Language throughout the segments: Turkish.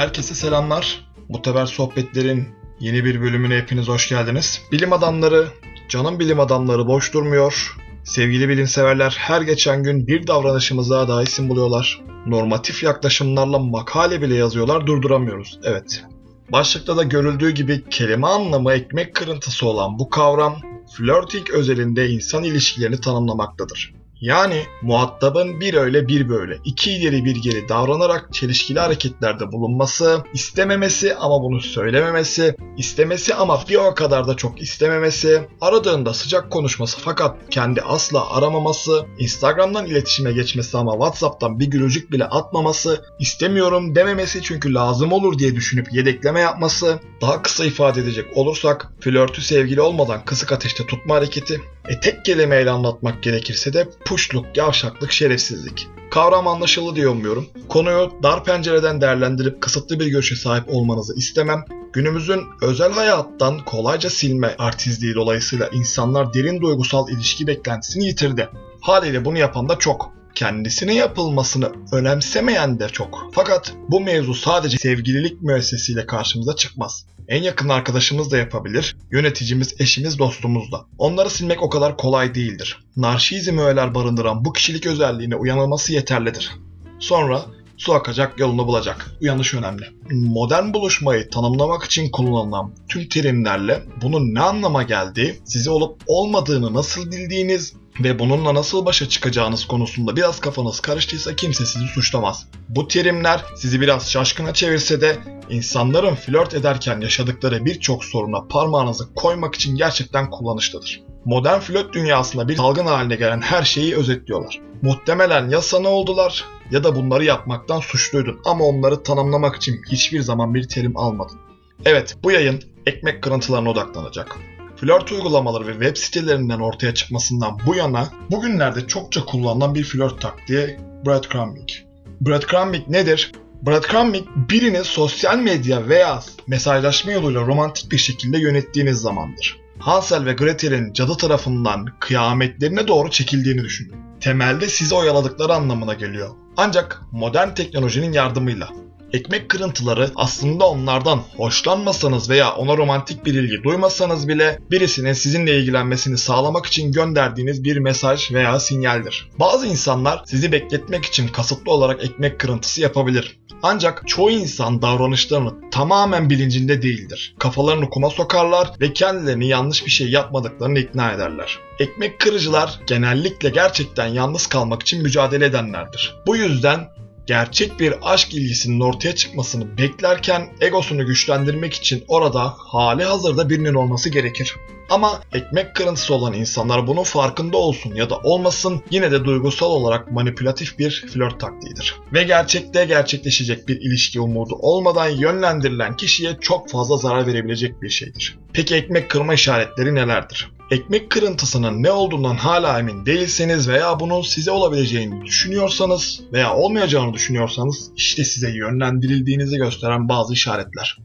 Herkese selamlar. Muteber Sohbetler'in yeni bir bölümüne hepiniz hoş geldiniz. Bilim adamları, canım bilim adamları boş durmuyor. Sevgili bilimseverler her geçen gün bir davranışımıza daha isim buluyorlar. Normatif yaklaşımlarla makale bile yazıyorlar durduramıyoruz. Evet. Başlıkta da görüldüğü gibi kelime anlamı ekmek kırıntısı olan bu kavram flirting özelinde insan ilişkilerini tanımlamaktadır. Yani muhatabın bir öyle bir böyle, iki ileri bir geri davranarak çelişkili hareketlerde bulunması, istememesi ama bunu söylememesi, istemesi ama bir o kadar da çok istememesi, aradığında sıcak konuşması fakat kendi asla aramaması, Instagram'dan iletişime geçmesi ama WhatsApp'tan bir gülücük bile atmaması, istemiyorum dememesi çünkü lazım olur diye düşünüp yedekleme yapması, daha kısa ifade edecek olursak flörtü sevgili olmadan kısık ateşte tutma hareketi, e tek kelimeyle anlatmak gerekirse de puşluk, yavşaklık, şerefsizlik. Kavram anlaşıldı diye umuyorum. Konuyu dar pencereden değerlendirip kısıtlı bir görüşe sahip olmanızı istemem. Günümüzün özel hayattan kolayca silme artistliği dolayısıyla insanlar derin duygusal ilişki beklentisini yitirdi. Haliyle bunu yapan da çok kendisine yapılmasını önemsemeyen de çok. Fakat bu mevzu sadece sevgililik müessesiyle karşımıza çıkmaz. En yakın arkadaşımız da yapabilir, yöneticimiz, eşimiz, dostumuz da. Onları silmek o kadar kolay değildir. Narşizm öğeler barındıran bu kişilik özelliğine uyanılması yeterlidir. Sonra su akacak yolunu bulacak. Uyanış önemli. Modern buluşmayı tanımlamak için kullanılan tüm terimlerle bunun ne anlama geldiği, size olup olmadığını nasıl bildiğiniz ve bununla nasıl başa çıkacağınız konusunda biraz kafanız karıştıysa kimse sizi suçlamaz. Bu terimler sizi biraz şaşkına çevirse de insanların flört ederken yaşadıkları birçok soruna parmağınızı koymak için gerçekten kullanışlıdır. Modern flört dünyasında bir salgın haline gelen her şeyi özetliyorlar. Muhtemelen ya sana oldular ya da bunları yapmaktan suçluydun ama onları tanımlamak için hiçbir zaman bir terim almadın. Evet bu yayın ekmek kırıntılarına odaklanacak. Flört uygulamaları ve web sitelerinden ortaya çıkmasından bu yana bugünlerde çokça kullanılan bir flört taktiği breadcrumbing. Breadcrumbing nedir? Breadcrumbing birini sosyal medya veya mesajlaşma yoluyla romantik bir şekilde yönettiğiniz zamandır. Hansel ve Gretel'in cadı tarafından kıyametlerine doğru çekildiğini düşünün. Temelde sizi oyaladıkları anlamına geliyor. Ancak modern teknolojinin yardımıyla ekmek kırıntıları aslında onlardan hoşlanmasanız veya ona romantik bir ilgi duymasanız bile birisinin sizinle ilgilenmesini sağlamak için gönderdiğiniz bir mesaj veya sinyaldir. Bazı insanlar sizi bekletmek için kasıtlı olarak ekmek kırıntısı yapabilir. Ancak çoğu insan davranışlarını tamamen bilincinde değildir. Kafalarını kuma sokarlar ve kendilerini yanlış bir şey yapmadıklarını ikna ederler. Ekmek kırıcılar genellikle gerçekten yalnız kalmak için mücadele edenlerdir. Bu yüzden gerçek bir aşk ilgisinin ortaya çıkmasını beklerken egosunu güçlendirmek için orada hali hazırda birinin olması gerekir. Ama ekmek kırıntısı olan insanlar bunun farkında olsun ya da olmasın yine de duygusal olarak manipülatif bir flört taktiğidir. Ve gerçekte gerçekleşecek bir ilişki umudu olmadan yönlendirilen kişiye çok fazla zarar verebilecek bir şeydir. Peki ekmek kırma işaretleri nelerdir? Ekmek kırıntısının ne olduğundan hala emin değilseniz veya bunun size olabileceğini düşünüyorsanız veya olmayacağını düşünüyorsanız işte size yönlendirildiğinizi gösteren bazı işaretler.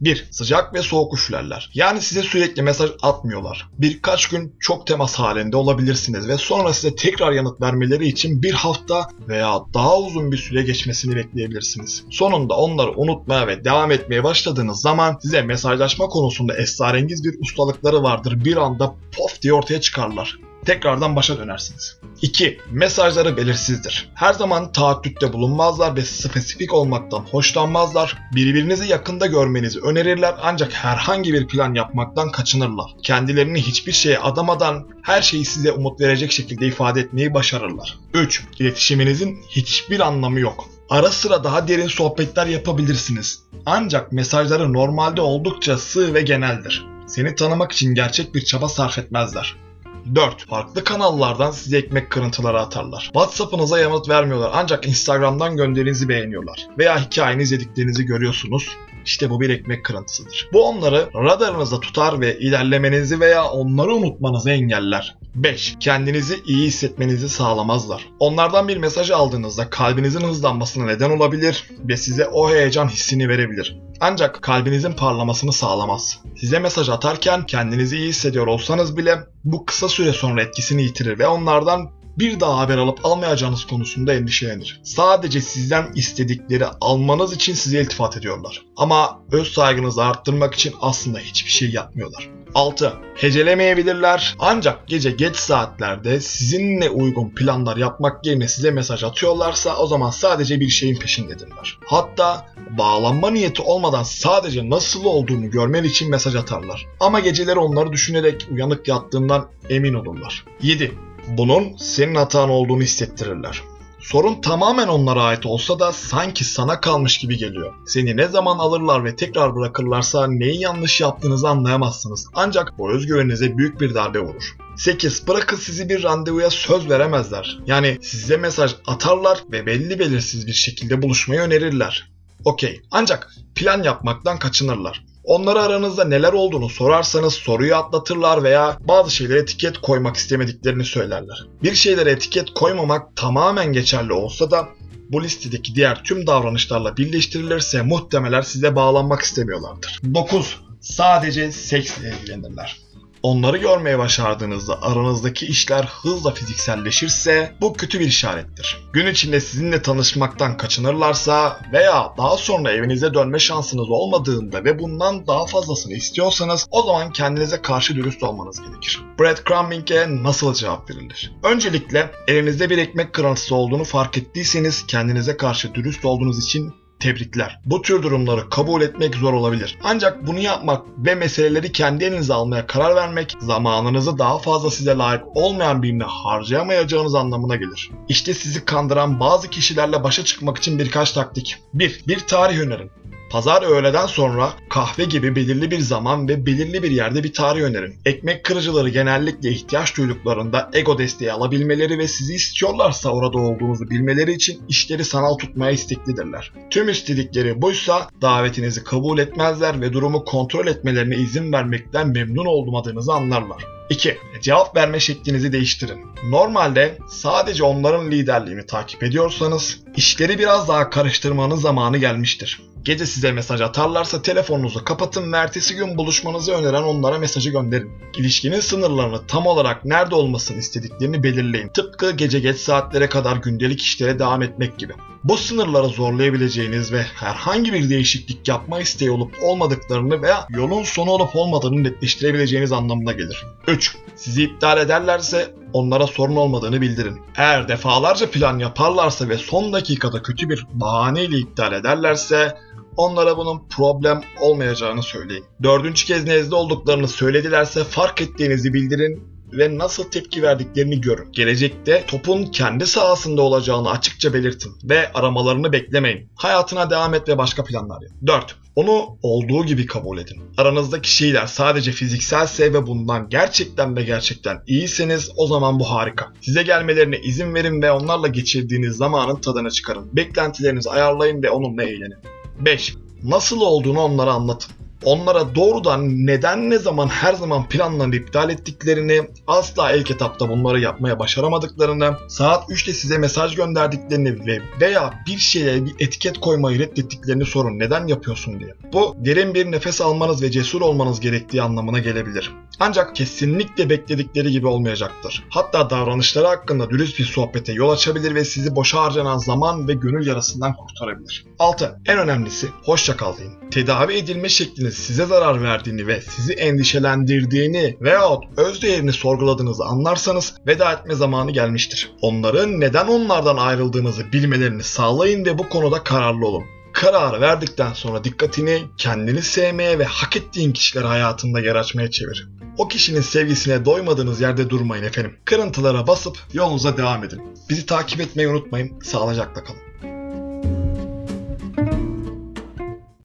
1. Sıcak ve soğuk üflerler. Yani size sürekli mesaj atmıyorlar. Birkaç gün çok temas halinde olabilirsiniz ve sonra size tekrar yanıt vermeleri için bir hafta veya daha uzun bir süre geçmesini bekleyebilirsiniz. Sonunda onları unutmaya ve devam etmeye başladığınız zaman size mesajlaşma konusunda esrarengiz bir ustalıkları vardır. Bir anda pof diye ortaya çıkarlar tekrardan başa dönersiniz. 2. Mesajları belirsizdir. Her zaman taahhütte bulunmazlar ve spesifik olmaktan hoşlanmazlar. Birbirinizi yakında görmenizi önerirler ancak herhangi bir plan yapmaktan kaçınırlar. Kendilerini hiçbir şeye adamadan her şeyi size umut verecek şekilde ifade etmeyi başarırlar. 3. İletişiminizin hiçbir anlamı yok. Ara sıra daha derin sohbetler yapabilirsiniz. Ancak mesajları normalde oldukça sığ ve geneldir. Seni tanımak için gerçek bir çaba sarf etmezler. 4. Farklı kanallardan size ekmek kırıntıları atarlar. WhatsApp'ınıza yanıt vermiyorlar ancak Instagram'dan gönderinizi beğeniyorlar. Veya hikayeni izlediklerinizi görüyorsunuz. İşte bu bir ekmek kırıntısıdır. Bu onları radarınızda tutar ve ilerlemenizi veya onları unutmanızı engeller. 5. Kendinizi iyi hissetmenizi sağlamazlar. Onlardan bir mesaj aldığınızda kalbinizin hızlanmasına neden olabilir ve size o heyecan hissini verebilir. Ancak kalbinizin parlamasını sağlamaz. Size mesaj atarken kendinizi iyi hissediyor olsanız bile bu kısa süre sonra etkisini yitirir ve onlardan bir daha haber alıp almayacağınız konusunda endişelenir. Sadece sizden istedikleri almanız için size iltifat ediyorlar. Ama öz saygınızı arttırmak için aslında hiçbir şey yapmıyorlar. 6. Hecelemeyebilirler ancak gece geç saatlerde sizinle uygun planlar yapmak yerine size mesaj atıyorlarsa o zaman sadece bir şeyin peşindedirler. Hatta bağlanma niyeti olmadan sadece nasıl olduğunu görmen için mesaj atarlar. Ama geceleri onları düşünerek uyanık yattığından emin olurlar. 7. Bunun senin hatan olduğunu hissettirirler. Sorun tamamen onlara ait olsa da sanki sana kalmış gibi geliyor. Seni ne zaman alırlar ve tekrar bırakırlarsa neyi yanlış yaptığınızı anlayamazsınız. Ancak bu özgüveninize büyük bir darbe vurur. 8. Bırakın sizi bir randevuya söz veremezler. Yani size mesaj atarlar ve belli belirsiz bir şekilde buluşmayı önerirler. Okey. Ancak plan yapmaktan kaçınırlar. Onlara aranızda neler olduğunu sorarsanız soruyu atlatırlar veya bazı şeylere etiket koymak istemediklerini söylerler. Bir şeylere etiket koymamak tamamen geçerli olsa da bu listedeki diğer tüm davranışlarla birleştirilirse muhtemelen size bağlanmak istemiyorlardır. 9. Sadece seksle ilgilenirler. Onları görmeye başardığınızda aranızdaki işler hızla fizikselleşirse bu kötü bir işarettir. Gün içinde sizinle tanışmaktan kaçınırlarsa veya daha sonra evinize dönme şansınız olmadığında ve bundan daha fazlasını istiyorsanız o zaman kendinize karşı dürüst olmanız gerekir. Breadcrumbing'e nasıl cevap verilir? Öncelikle elinizde bir ekmek kırıntısı olduğunu fark ettiyseniz kendinize karşı dürüst olduğunuz için Tebrikler. Bu tür durumları kabul etmek zor olabilir. Ancak bunu yapmak ve meseleleri kendi elinize almaya karar vermek zamanınızı daha fazla size layık olmayan birine harcayamayacağınız anlamına gelir. İşte sizi kandıran bazı kişilerle başa çıkmak için birkaç taktik. 1. Bir tarih önerin. Pazar öğleden sonra kahve gibi belirli bir zaman ve belirli bir yerde bir tarih önerin. Ekmek kırıcıları genellikle ihtiyaç duyduklarında ego desteği alabilmeleri ve sizi istiyorlarsa orada olduğunuzu bilmeleri için işleri sanal tutmaya isteklidirler. Tüm istedikleri buysa davetinizi kabul etmezler ve durumu kontrol etmelerine izin vermekten memnun olmadığınızı anlarlar. 2. Cevap verme şeklinizi değiştirin. Normalde sadece onların liderliğini takip ediyorsanız işleri biraz daha karıştırmanın zamanı gelmiştir. Gece size mesaj atarlarsa telefonunuzu kapatın ve ertesi gün buluşmanızı öneren onlara mesajı gönderin. İlişkinin sınırlarını tam olarak nerede olmasını istediklerini belirleyin. Tıpkı gece geç saatlere kadar gündelik işlere devam etmek gibi. Bu sınırları zorlayabileceğiniz ve herhangi bir değişiklik yapma isteği olup olmadıklarını veya yolun sonu olup olmadığını netleştirebileceğiniz anlamına gelir. 3. Sizi iptal ederlerse onlara sorun olmadığını bildirin. Eğer defalarca plan yaparlarsa ve son dakikada kötü bir bahaneyle iptal ederlerse onlara bunun problem olmayacağını söyleyin. Dördüncü kez nezle olduklarını söyledilerse fark ettiğinizi bildirin ve nasıl tepki verdiklerini görün. Gelecekte topun kendi sahasında olacağını açıkça belirtin ve aramalarını beklemeyin. Hayatına devam et ve başka planlar yap. 4. Onu olduğu gibi kabul edin. Aranızdaki şeyler sadece fizikselse ve bundan gerçekten ve gerçekten iyiseniz o zaman bu harika. Size gelmelerine izin verin ve onlarla geçirdiğiniz zamanın tadını çıkarın. Beklentilerinizi ayarlayın ve onunla eğlenin. 5. Nasıl olduğunu onlara anlatın onlara doğrudan neden ne zaman her zaman planlarını iptal ettiklerini, asla ilk etapta bunları yapmaya başaramadıklarını, saat 3'te size mesaj gönderdiklerini ve veya bir şeye bir etiket koymayı reddettiklerini sorun neden yapıyorsun diye. Bu derin bir nefes almanız ve cesur olmanız gerektiği anlamına gelebilir. Ancak kesinlikle bekledikleri gibi olmayacaktır. Hatta davranışları hakkında dürüst bir sohbete yol açabilir ve sizi boşa harcanan zaman ve gönül yarasından kurtarabilir. 6. En önemlisi hoşça kal deyin. Tedavi edilme şekliniz size zarar verdiğini ve sizi endişelendirdiğini veyahut öz değerini sorguladığınızı anlarsanız veda etme zamanı gelmiştir. Onların neden onlardan ayrıldığınızı bilmelerini sağlayın ve bu konuda kararlı olun kararı verdikten sonra dikkatini kendini sevmeye ve hak ettiğin kişiler hayatında yer açmaya çevir. O kişinin sevgisine doymadığınız yerde durmayın efendim. Kırıntılara basıp yolunuza devam edin. Bizi takip etmeyi unutmayın. Sağlıcakla kalın.